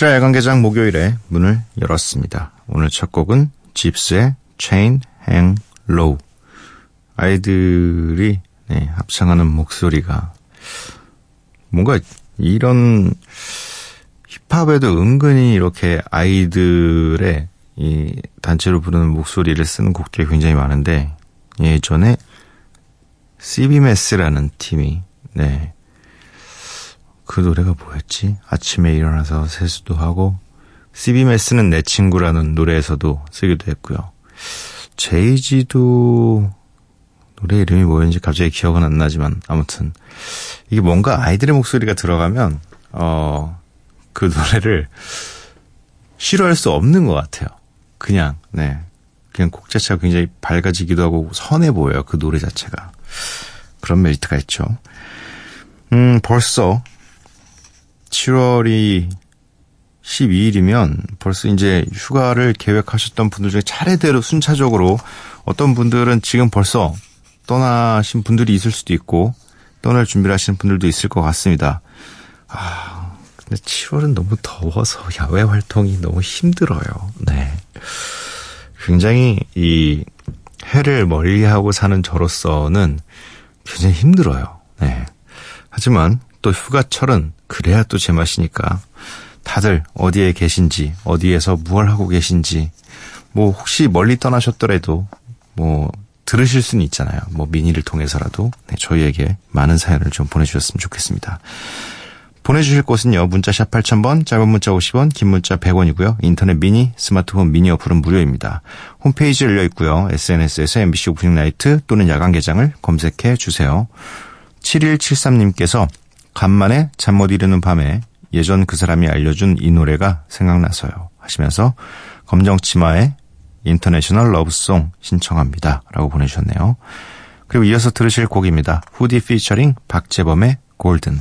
Hang. 미스라 야간 개장 목요일에 문을 열었습니다. 오늘 첫 곡은 집스의 Chain Hang Low. 아이들이 네, 합창하는 목소리가 뭔가 이런 힙합에도 은근히 이렇게 아이들의 이 단체로 부르는 목소리를 쓰는 곡들이 굉장히 많은데 예전에 CB메스라는 팀이 네. 그 노래가 뭐였지? 아침에 일어나서 세수도 하고 CB메스는 내 친구라는 노래에서도 쓰기도 했고요. 제이지도 노래 이름이 뭐였는지 갑자기 기억은 안 나지만 아무튼 이게 뭔가 아이들의 목소리가 들어가면 어 그 노래를 싫어할 수 없는 것 같아요. 그냥 네 그냥 곡 자체가 굉장히 밝아지기도 하고 선해 보여요. 그 노래 자체가 그런 메리트가 있죠. 음 벌써 7월이 12일이면 벌써 이제 휴가를 계획하셨던 분들 중에 차례대로 순차적으로 어떤 분들은 지금 벌써 떠나신 분들이 있을 수도 있고 떠날 준비를 하시는 분들도 있을 것 같습니다. 아, 근데 7월은 너무 더워서 야외 활동이 너무 힘들어요. 네. 굉장히 이 해를 멀리하고 사는 저로서는 굉장히 힘들어요. 네. 하지만 또 휴가철은 그래야 또 제 맛이니까 다들 어디에 계신지, 어디에서 무얼 하고 계신지, 뭐 혹시 멀리 떠나셨더라도 뭐 들으실 수는 있잖아요. 뭐 미니를 통해서라도 네, 저희에게 많은 사연을 좀 보내주셨으면 좋겠습니다. 보내주실 곳은요. 문자샵 8000번, 짧은 문자 50원, 긴 문자 100원이고요. 인터넷 미니, 스마트폰 미니 어플은 무료입니다. 홈페이지 열려 있고요. SNS에서 MBC Opening Night 또는 야간 개장을 검색해 주세요. 7173님께서 간만에 잠 못 이루는 밤에 예전 그 사람이 알려준 이 노래가 생각나서요. 하시면서 검정치마의 International Love Song 신청합니다. 라고 보내주셨네요. 그리고 이어서 들으실 곡입니다. 후디 피처링 박재범의 Golden.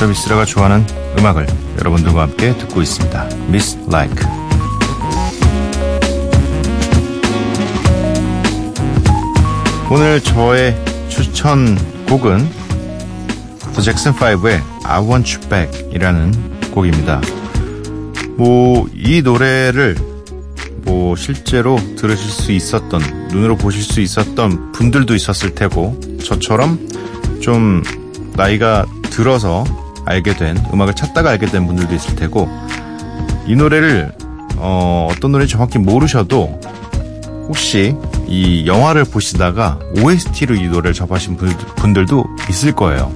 저 미스라가 좋아하는 음악을 여러분들과 함께 듣고 있습니다. Miss Like. 오늘 저의 추천 곡은 The Jackson 5의 I Want You Back 이라는 곡입니다. 뭐, 이 노래를 뭐또 실제로 들으실 수 있었던 눈으로 보실 수 있었던 분들도 있었을 테고 저처럼 좀 나이가 들어서 알게 된 음악을 찾다가 알게 된 분들도 있을 테고 이 노래를 어, 어떤 노래인지 정확히 모르셔도 혹시 이 영화를 보시다가 OST로 이 노래를 접하신 분- 분들도 있을 거예요.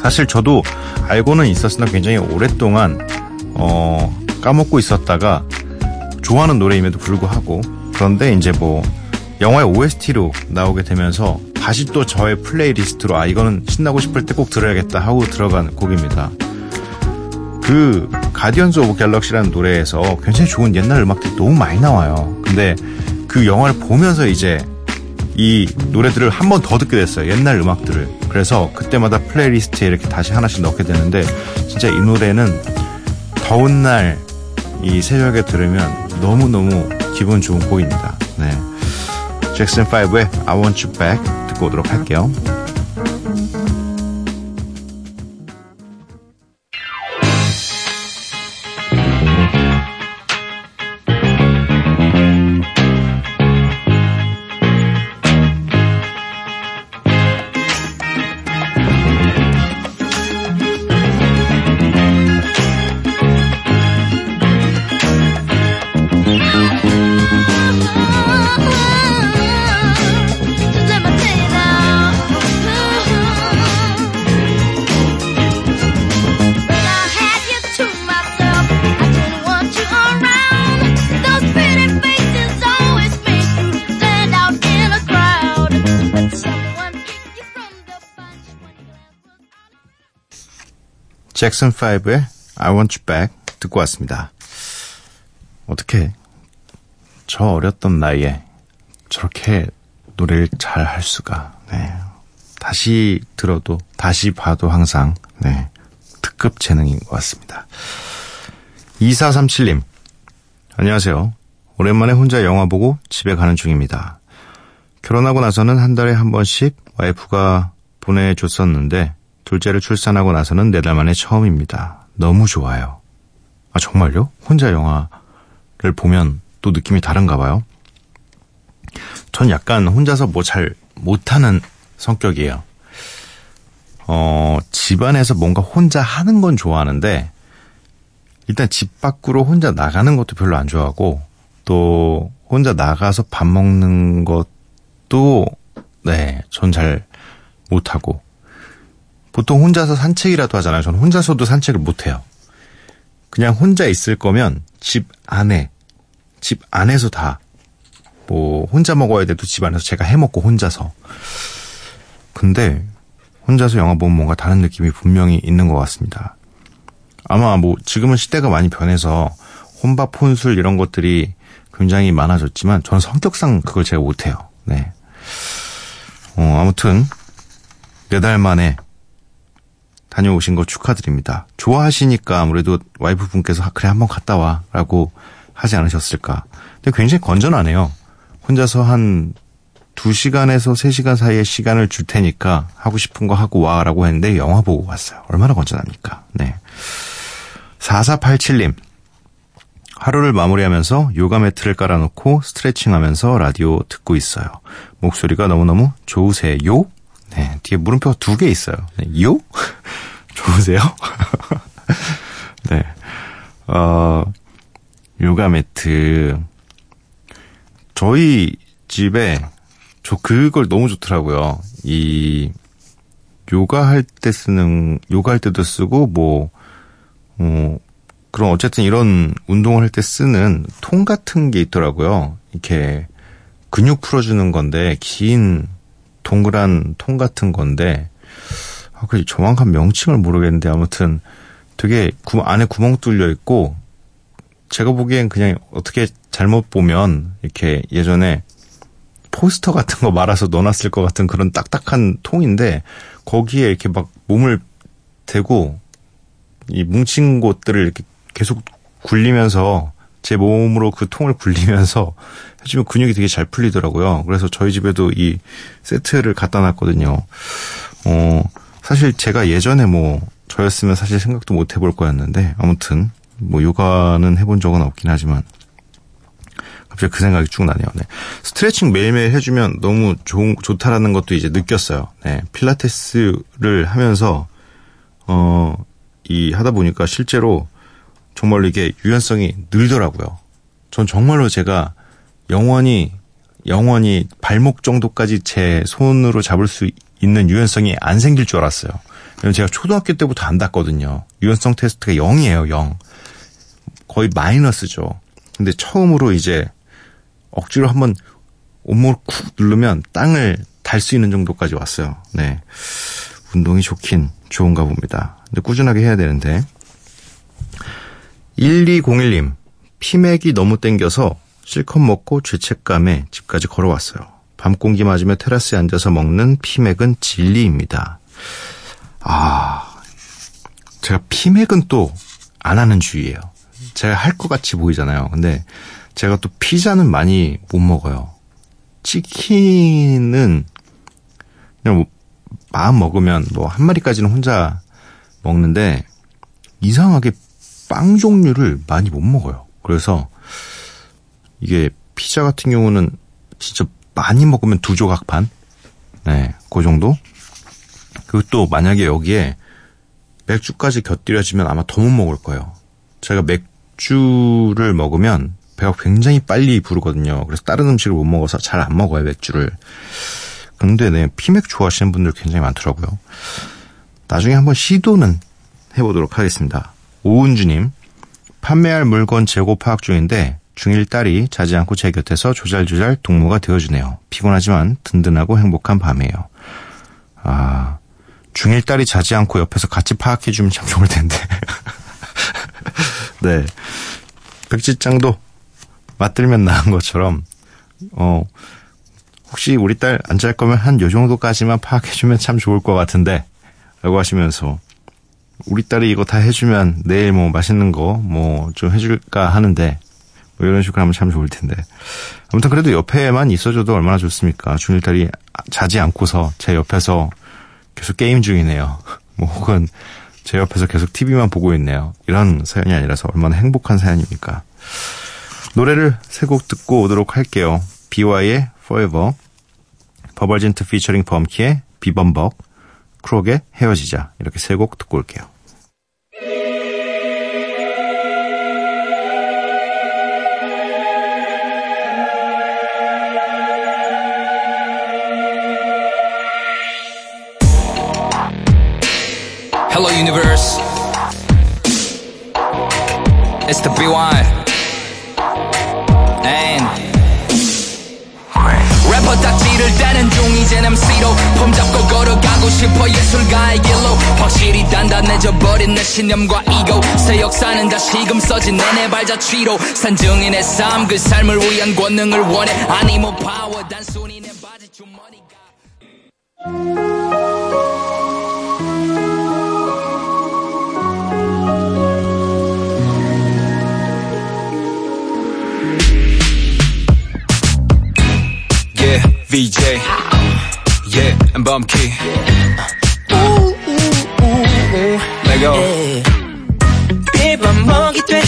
사실 저도 알고는 있었으나 굉장히 오랫동안 어, 까먹고 있었다가 좋아하는 노래임에도 불구하고 그런데 이제 뭐 영화의 OST로 나오게 되면서 다시 또 저의 playlist로 아 이거는 신나고 싶을 때 꼭 들어야겠다 하고 들어간 곡입니다. 그 Guardians of Galaxy라는 노래에서 굉장히 좋은 옛날 음악들이 너무 많이 나와요. 근데 그 영화를 보면서 이제 이 노래들을 한 번 더 듣게 됐어요. 옛날 음악들을. 그래서 그때마다 playlist에 이렇게 다시 하나씩 넣게 되는데 진짜 이 노래는 더운 날 이 새벽에 들으면 너무너무 기분 좋은 곡입니다. 네. 잭슨 5의 I Want You Back 듣고 오도록 할게요. 잭슨 5의 I Want You Back 듣고 왔습니다. 어떻게 저 어렸던 나이에 저렇게 노래를 잘 할 수가. 네. 다시 들어도 다시 봐도 항상 네. 특급 재능인 것 같습니다. 2437님 안녕하세요. 오랜만에 혼자 영화 보고 집에 가는 중입니다. 결혼하고 나서는 한 달에 한 번씩 와이프가 보내줬었는데 둘째를 출산하고 나서는 네 달 만에 처음입니다. 너무 좋아요. 아 정말요? 혼자 영화를 보면 또 느낌이 다른가 봐요. 전 약간 혼자서 뭐 잘 못하는 성격이에요. 어, 집안에서 뭔가 혼자 하는 건 좋아하는데, 일단 집 밖으로 혼자 나가는 것도 별로 안 좋아하고, 또 혼자 나가서 밥 먹는 것도, 네, 전 잘 못하고, 보통 혼자서 산책이라도 하잖아요. 저는 혼자서도 산책을 못 해요. 그냥 혼자 있을 거면 집 안에, 집 안에서 다, 뭐, 혼자 먹어야 돼도 집 안에서 제가 해 먹고 혼자서. 근데, 혼자서 영화 보면 뭔가 다른 느낌이 분명히 있는 것 같습니다. 아마 뭐, 지금은 시대가 많이 변해서 혼밥, 혼술 이런 것들이 굉장히 많아졌지만, 저는 성격상 그걸 제가 못해요. 네. 어, 아무튼, 네 달 만에 다녀오신 거 축하드립니다. 좋아하시니까 아무래도 와이프 분께서 그래 한번 갔다 와라고 하지 않으셨을까. 근데 굉장히 건전하네요. 혼자서 한 2시간에서 3시간 사이에 시간을 줄 테니까 하고 싶은 거 하고 와라고 했는데 영화 보고 왔어요. 얼마나 건전합니까? 네. 4487님. 하루를 마무리하면서 요가 매트를 깔아놓고 스트레칭하면서 라디오 듣고 있어요. 목소리가 너무너무 좋으세요? 네, 뒤에 물음표가 두 개 있어요. 네, 요? 좋으세요? 네. 어, 요가 매트. 저희 집에 저 그걸 너무 좋더라고요. 이 요가 할 때 쓰는 요가 할 때도 쓰고 뭐 어, 그럼 어쨌든 이런 운동을 할 때 쓰는 통 같은 게 있더라고요. 이렇게 근육 풀어주는 건데 긴 동그란 통 같은 건데 아, 그 정확한 명칭을 모르겠는데 아무튼 되게 구, 안에 구멍 뚫려 있고 제가 보기엔 그냥 어떻게 잘못 보면 이렇게 예전에 포스터 같은 거 말아서 넣어놨을 것 같은 그런 딱딱한 통인데 거기에 이렇게 막 몸을 대고 이 뭉친 곳들을 이렇게 계속 굴리면서 제 몸으로 그 통을 굴리면서 해주면 근육이 되게 잘 풀리더라고요. 그래서 저희 집에도 이 세트를 갖다 놨거든요. 어, 사실 제가 예전에 뭐 저였으면 사실 생각도 못 해볼 거였는데 아무튼 뭐 요가는 해본 적은 없긴 하지만 갑자기 그 생각이 쭉 나네요. 네. 스트레칭 매일매일 해주면 너무 좋은, 좋다라는 것도 이제 느꼈어요. 네. 필라테스를 하면서, 어, 이, 하다 보니까 실제로 정말로 이게 유연성이 늘더라고요. 전 정말로 제가 영원히, 영원히 발목 정도까지 제 손으로 잡을 수 있는 유연성이 안 생길 줄 알았어요. 왜냐면 제가 초등학교 때부터 안 닿거든요. 유연성 테스트가 0이에요, 0. 거의 마이너스죠. 근데 처음으로 이제 억지로 한번 온몸을 쿡 누르면 땅을 달 수 있는 정도까지 왔어요. 네. 운동이 좋긴 좋은가 봅니다. 근데 꾸준하게 해야 되는데. 1201님, 피맥이 너무 땡겨서 실컷 먹고 죄책감에 집까지 걸어왔어요. 밤 공기 맞으며 테라스에 앉아서 먹는 피맥은 진리입니다. 아, 제가 피맥은 또 안 하는 주의예요. 제가 할 것 같이 보이잖아요. 근데 제가 또 피자는 많이 못 먹어요. 치킨은 그냥 뭐 마음 먹으면 뭐 한 마리까지는 혼자 먹는데 이상하게 빵 종류를 많이 못 먹어요. 그래서 이게 피자 같은 경우는 진짜 많이 먹으면 두 조각 반? 네, 그 정도? 그리고 또 만약에 여기에 맥주까지 곁들여지면 아마 더 못 먹을 거예요. 제가 맥주를 먹으면 배가 굉장히 빨리 부르거든요. 그래서 다른 음식을 못 먹어서 잘 안 먹어요, 맥주를. 근데 네, 피맥 좋아하시는 분들 굉장히 많더라고요. 나중에 한번 시도는 해보도록 하겠습니다. 오은주님, 판매할 물건 재고 파악 중인데 중1 딸이 자지 않고 제 곁에서 조잘조잘 동무가 되어주네요. 피곤하지만 든든하고 행복한 밤이에요. 아, 중1 딸이 자지 않고 옆에서 같이 파악해주면 참 좋을 텐데. 네. 백지장도 맞들면 나은 것처럼, 어, 혹시 우리 딸 안 잘 거면 한 요 정도까지만 파악해주면 참 좋을 것 같은데, 라고 하시면서, 우리 딸이 이거 다 해주면 내일 뭐 맛있는 거 뭐 좀 해줄까 하는데, 뭐 이런 식으로 하면 참 좋을 텐데. 아무튼 그래도 옆에만 있어줘도 얼마나 좋습니까? 중1 딸이 자지 않고서 제 옆에서 계속 게임 중이네요. 뭐 혹은 제 옆에서 계속 TV만 보고 있네요. 이런 사연이 아니라서 얼마나 행복한 사연입니까? 노래를 세 곡 듣고 오도록 할게요. BY의 Forever, 버벌진트 피처링 범키의 비범벅, 크록의 헤어지자 이렇게 세 곡 듣고 올게요. Hello, universe. It's the BY. 딱지를 따는 중 이젠 MC로 폼 잡고 걸어가고 싶어 예술가의 길로 확실히 단단해져버린 내 신념과 이고 새 역사는 다시금 써진 내내 발자취로 산증인의 삶 그 삶을 위한 권능을 원해 아니모 파워 단순히 VJ. Yeah, and Bumpkey. Let go. 비범벅이 돼.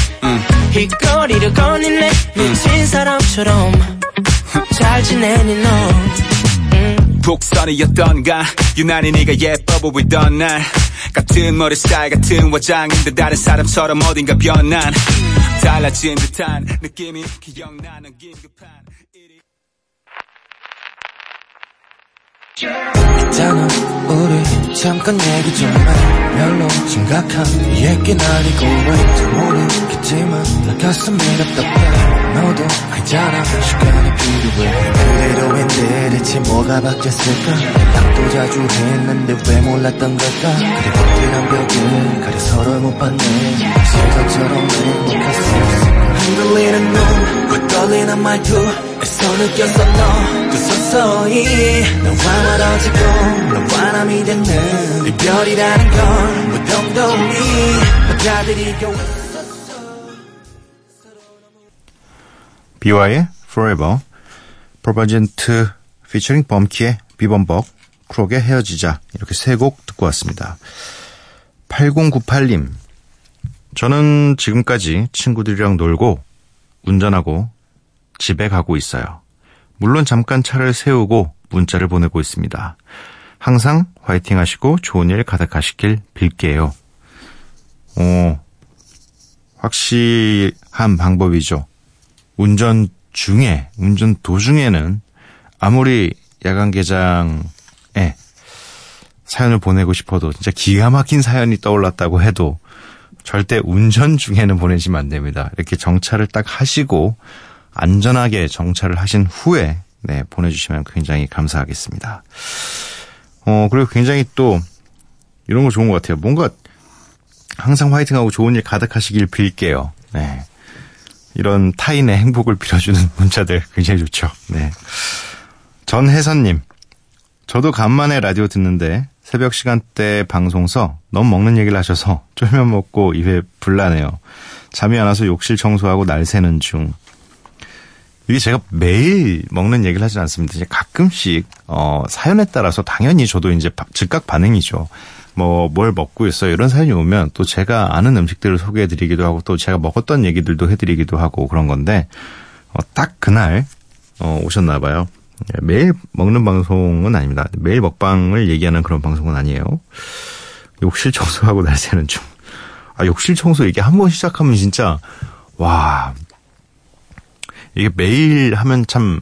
힐거리를 거닐래. 미친 사람처럼. 잘 지내니 너. 북선이었던가. 유난히 네가 예뻐 보이던 날. 같은 머리 스타일 같은 화장인데 다른 사람처럼 어딘가 변한. 달라진 듯한 느낌이 기억나는 긴급한 일이 있잖아 우리 잠깐 얘기 좀해. 별로 심각한 얘기는 아니고 왠지 모르겠지만 나 가슴이 답답해. 너도 알잖아 시간이 필요해 그대로인데 대체 뭐가 바뀌었을까? 약도 자주 했는데 왜 몰랐던 걸까? 그래 벽이란 벽을 가려 서로를 못 봤네. 실것처럼 행복했어 흔들리는 눈, 그 떨리는 말투. 애써 느꼈어 너그 서서히 너와 멀어지고 너와 남이 되는 이별이라는 건 무덤도 이 받아들이고 BY의 Forever, 버버젠트 피처링 범키의 비범벅, 크록의 헤어지자. 이렇게 세 곡 듣고 왔습니다. 8098님, 저는 지금까지 친구들이랑 놀고 운전하고 집에 가고 있어요. 물론 잠깐 차를 세우고 문자를 보내고 있습니다. 항상 화이팅 하시고 좋은 일 가득하시길 빌게요. 어, 확실한 방법이죠. 운전 중에, 운전 도중에는 아무리 야간 개장에 사연을 보내고 싶어도 진짜 기가 막힌 사연이 떠올랐다고 해도 절대 운전 중에는 보내시면 안 됩니다. 이렇게 정차를 딱 하시고 안전하게 정차를 하신 후에 네, 보내주시면 굉장히 감사하겠습니다. 어, 그리고 굉장히 또 이런 거 좋은 것 같아요. 뭔가 항상 화이팅하고 좋은 일 가득하시길 빌게요. 네. 이런 타인의 행복을 빌어주는 문자들 굉장히 좋죠. 네. 전혜선님, 저도 간만에 라디오 듣는데 새벽 시간대 방송서 너무 먹는 얘기를 하셔서 쫄면 먹고 입에 불나네요. 잠이 안 와서 욕실 청소하고 날 새는 중. 이게 제가 매일 먹는 얘기를 하진 않습니다. 이제 가끔씩 어 사연에 따라서 당연히 저도 이제 바- 즉각 반응이죠. 뭐 뭘 먹고 있어요 이런 사연이 오면 또 제가 아는 음식들을 소개해드리기도 하고 또 제가 먹었던 얘기들도 해드리기도 하고 그런 건데 어, 딱 그날 어, 오셨나 봐요. 예, 매일 먹는 방송은 아닙니다. 매일 먹방을 얘기하는 그런 방송은 아니에요. 욕실 청소하고 날 새는 중. 아 욕실 청소 이게 한 번 시작하면 진짜 와 이게 매일 하면 참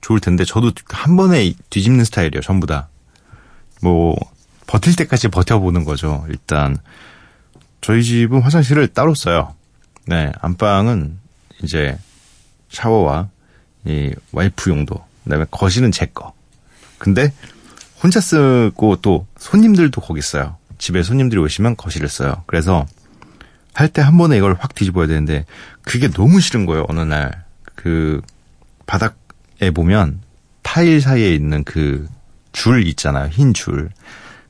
좋을 텐데 저도 한 번에 뒤집는 스타일이에요. 전부 다. 뭐 버틸 때까지 버텨보는 거죠. 일단 저희 집은 화장실을 따로 써요. 네, 안방은 이제 샤워와 이 와이프 용도. 그다음에 거실은 제 거. 근데 혼자 쓰고 또 손님들도 거기 써요. 집에 손님들이 오시면 거실을 써요. 그래서 할 때 한 번에 이걸 확 뒤집어야 되는데 그게 너무 싫은 거예요. 어느 날 그 바닥에 보면 타일 사이에 있는 그 줄 있잖아요. 흰 줄.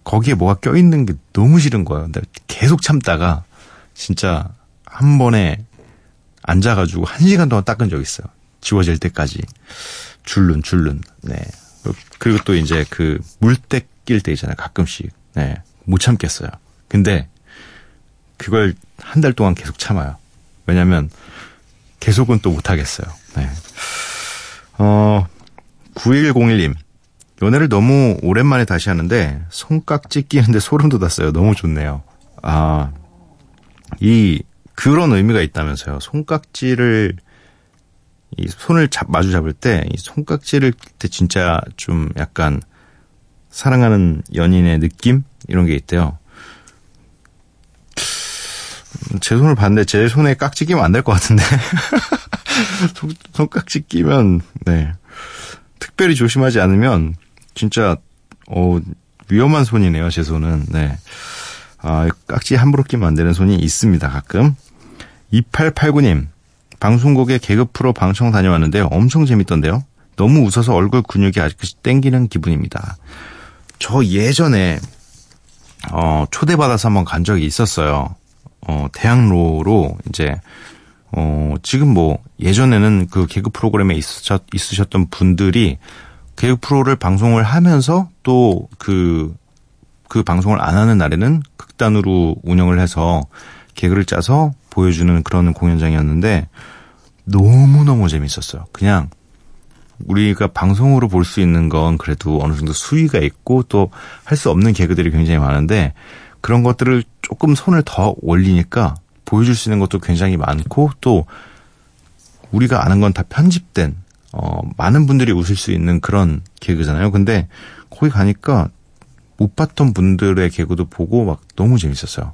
거기에 뭐가 껴있는 게 너무 싫은 거예요. 근데 계속 참다가 진짜 한 번에 앉아가지고 한 시간 동안 닦은 적 있어요. 지워질 때까지. 줄눈, 줄눈. 네. 그리고 또 이제 그 물때 낄 때 있잖아요. 가끔씩. 네. 못 참겠어요. 근데 그걸 한 달 동안 계속 참아요. 왜냐면 계속은 또 못 하겠어요. 네. 어, 9101님. 연애를 너무 오랜만에 다시 하는데 손깍지 끼는데 소름 돋았어요. 너무 좋네요. 아, 이 그런 의미가 있다면서요. 손깍지를 이 손을 잡 마주 잡을 때 이 손깍지를 낄때 진짜 좀 약간 사랑하는 연인의 느낌 이런 게 있대요. 음, 제 손을 봤는데 제 손에 깍지 끼면 안 될 것 같은데 손, 손깍지 끼면 네 특별히 조심하지 않으면 진짜 어 위험한 손이네요 제 손은 네. 아, 깍지 함부로 끼면 안 되는 손이 있습니다, 가끔. 2889님, 방송국에 개그 프로 방청 다녀왔는데요. 엄청 재밌던데요. 너무 웃어서 얼굴 근육이 아직까지 땡기는 기분입니다. 저 예전에, 어, 초대받아서 한번 간 적이 있었어요. 어, 대학로로 이제, 어, 지금 뭐, 예전에는 그 개그 프로그램에 있으셨, 있으셨던 분들이 개그 프로를 방송을 하면서 또 그, 그 방송을 안 하는 날에는 극단으로 운영을 해서 개그를 짜서 보여주는 그런 공연장이었는데 너무너무 재밌었어요. 그냥 우리가 방송으로 볼 수 있는 건 그래도 어느 정도 수위가 있고 또 할 수 없는 개그들이 굉장히 많은데 그런 것들을 조금 손을 더 올리니까 보여줄 수 있는 것도 굉장히 많고 또 우리가 아는 건 다 편집된 어 많은 분들이 웃을 수 있는 그런 개그잖아요. 근데 거기 가니까 못 봤던 분들의 개그도 보고 막 너무 재밌었어요.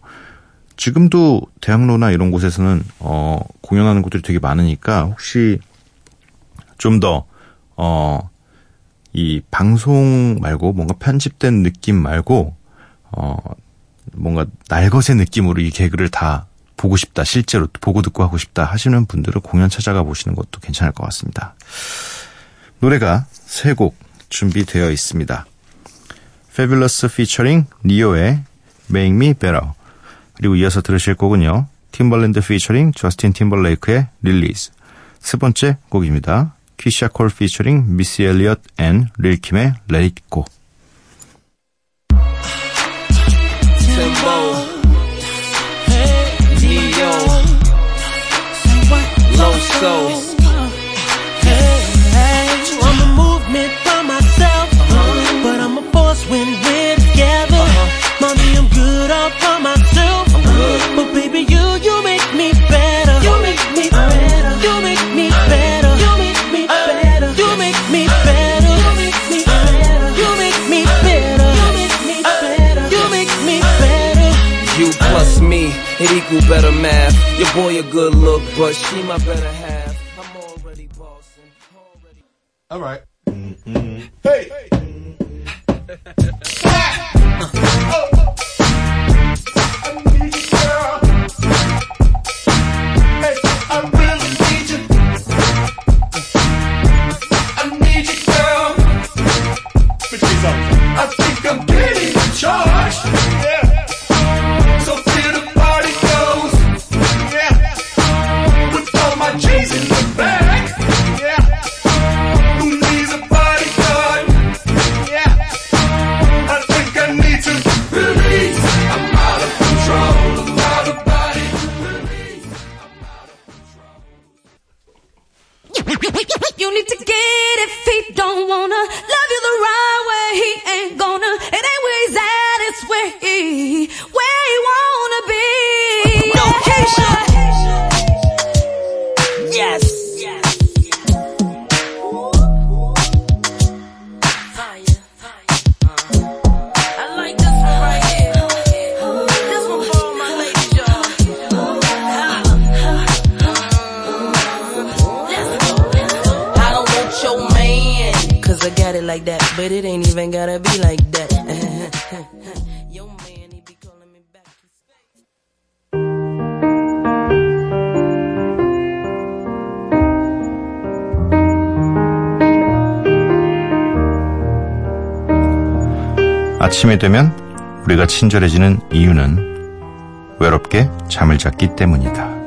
지금도 대학로나 이런 곳에서는 어 공연하는 곳들이 되게 많으니까 혹시 좀 더 어 이 방송 말고 뭔가 편집된 느낌 말고 어 뭔가 날것의 느낌으로 이 개그를 다 보고 싶다 실제로 보고 듣고 하고 싶다 하시는 분들은 공연 찾아가 보시는 것도 괜찮을 것 같습니다. 노래가 세 곡 준비되어 있습니다. Fabulous featuring Ne-Yo의 Make Me Better 그리고 이어서 들으실 곡은요. 팀벌랜드 피처링 저스틴 팀버레이크의 Release. 세 번째 곡입니다. 키샤 콜 피처링 미시 엘리엇 and 릴킴의 Let It Go baby, you, you make me better. You make me better. You make me better. You make me better. You make me better. You make me better. You make me better. You make me better. You make me better. You plus me, it equal better math. Your boy a good look, but she my better half. I'm already bossing. Already. All right. Mm-hmm. Hey. hey. oh. Need to get if he don't wanna love you the right way. He ain't gonna. It ain't but it ain't even gotta be like that. Your man, he be calling me back. 아침이 되면 우리가 친절해지는 이유는 외롭게 잠을 잤기 때문이다.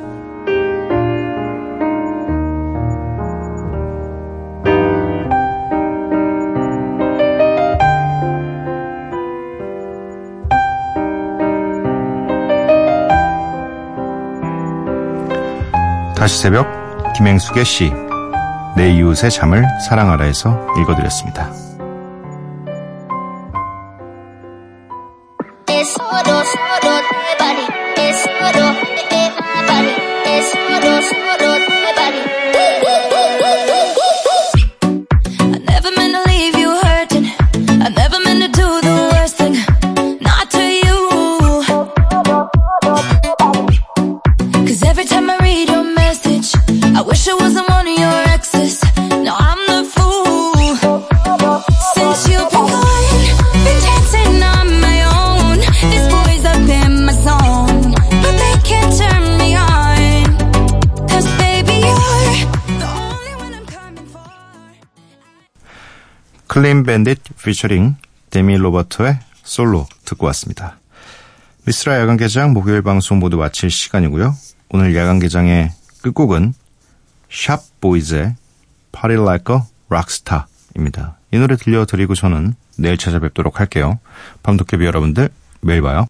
다시 새벽 김행숙의 시 내 이웃의 잠을 사랑하라에서 읽어드렸습니다. Solo, solo de 클린 밴딧 피처링 데미 로버트의 솔로 듣고 왔습니다. 미쓰라 야간 개장 목요일 방송 모두 마칠 시간이고요. 오늘 야간 개장의 끝곡은 샵 보이즈의 Party Like a Rockstar입니다. 이 노래 들려드리고 저는 내일 찾아뵙도록 할게요. 밤도깨비 여러분들 매일 봐요.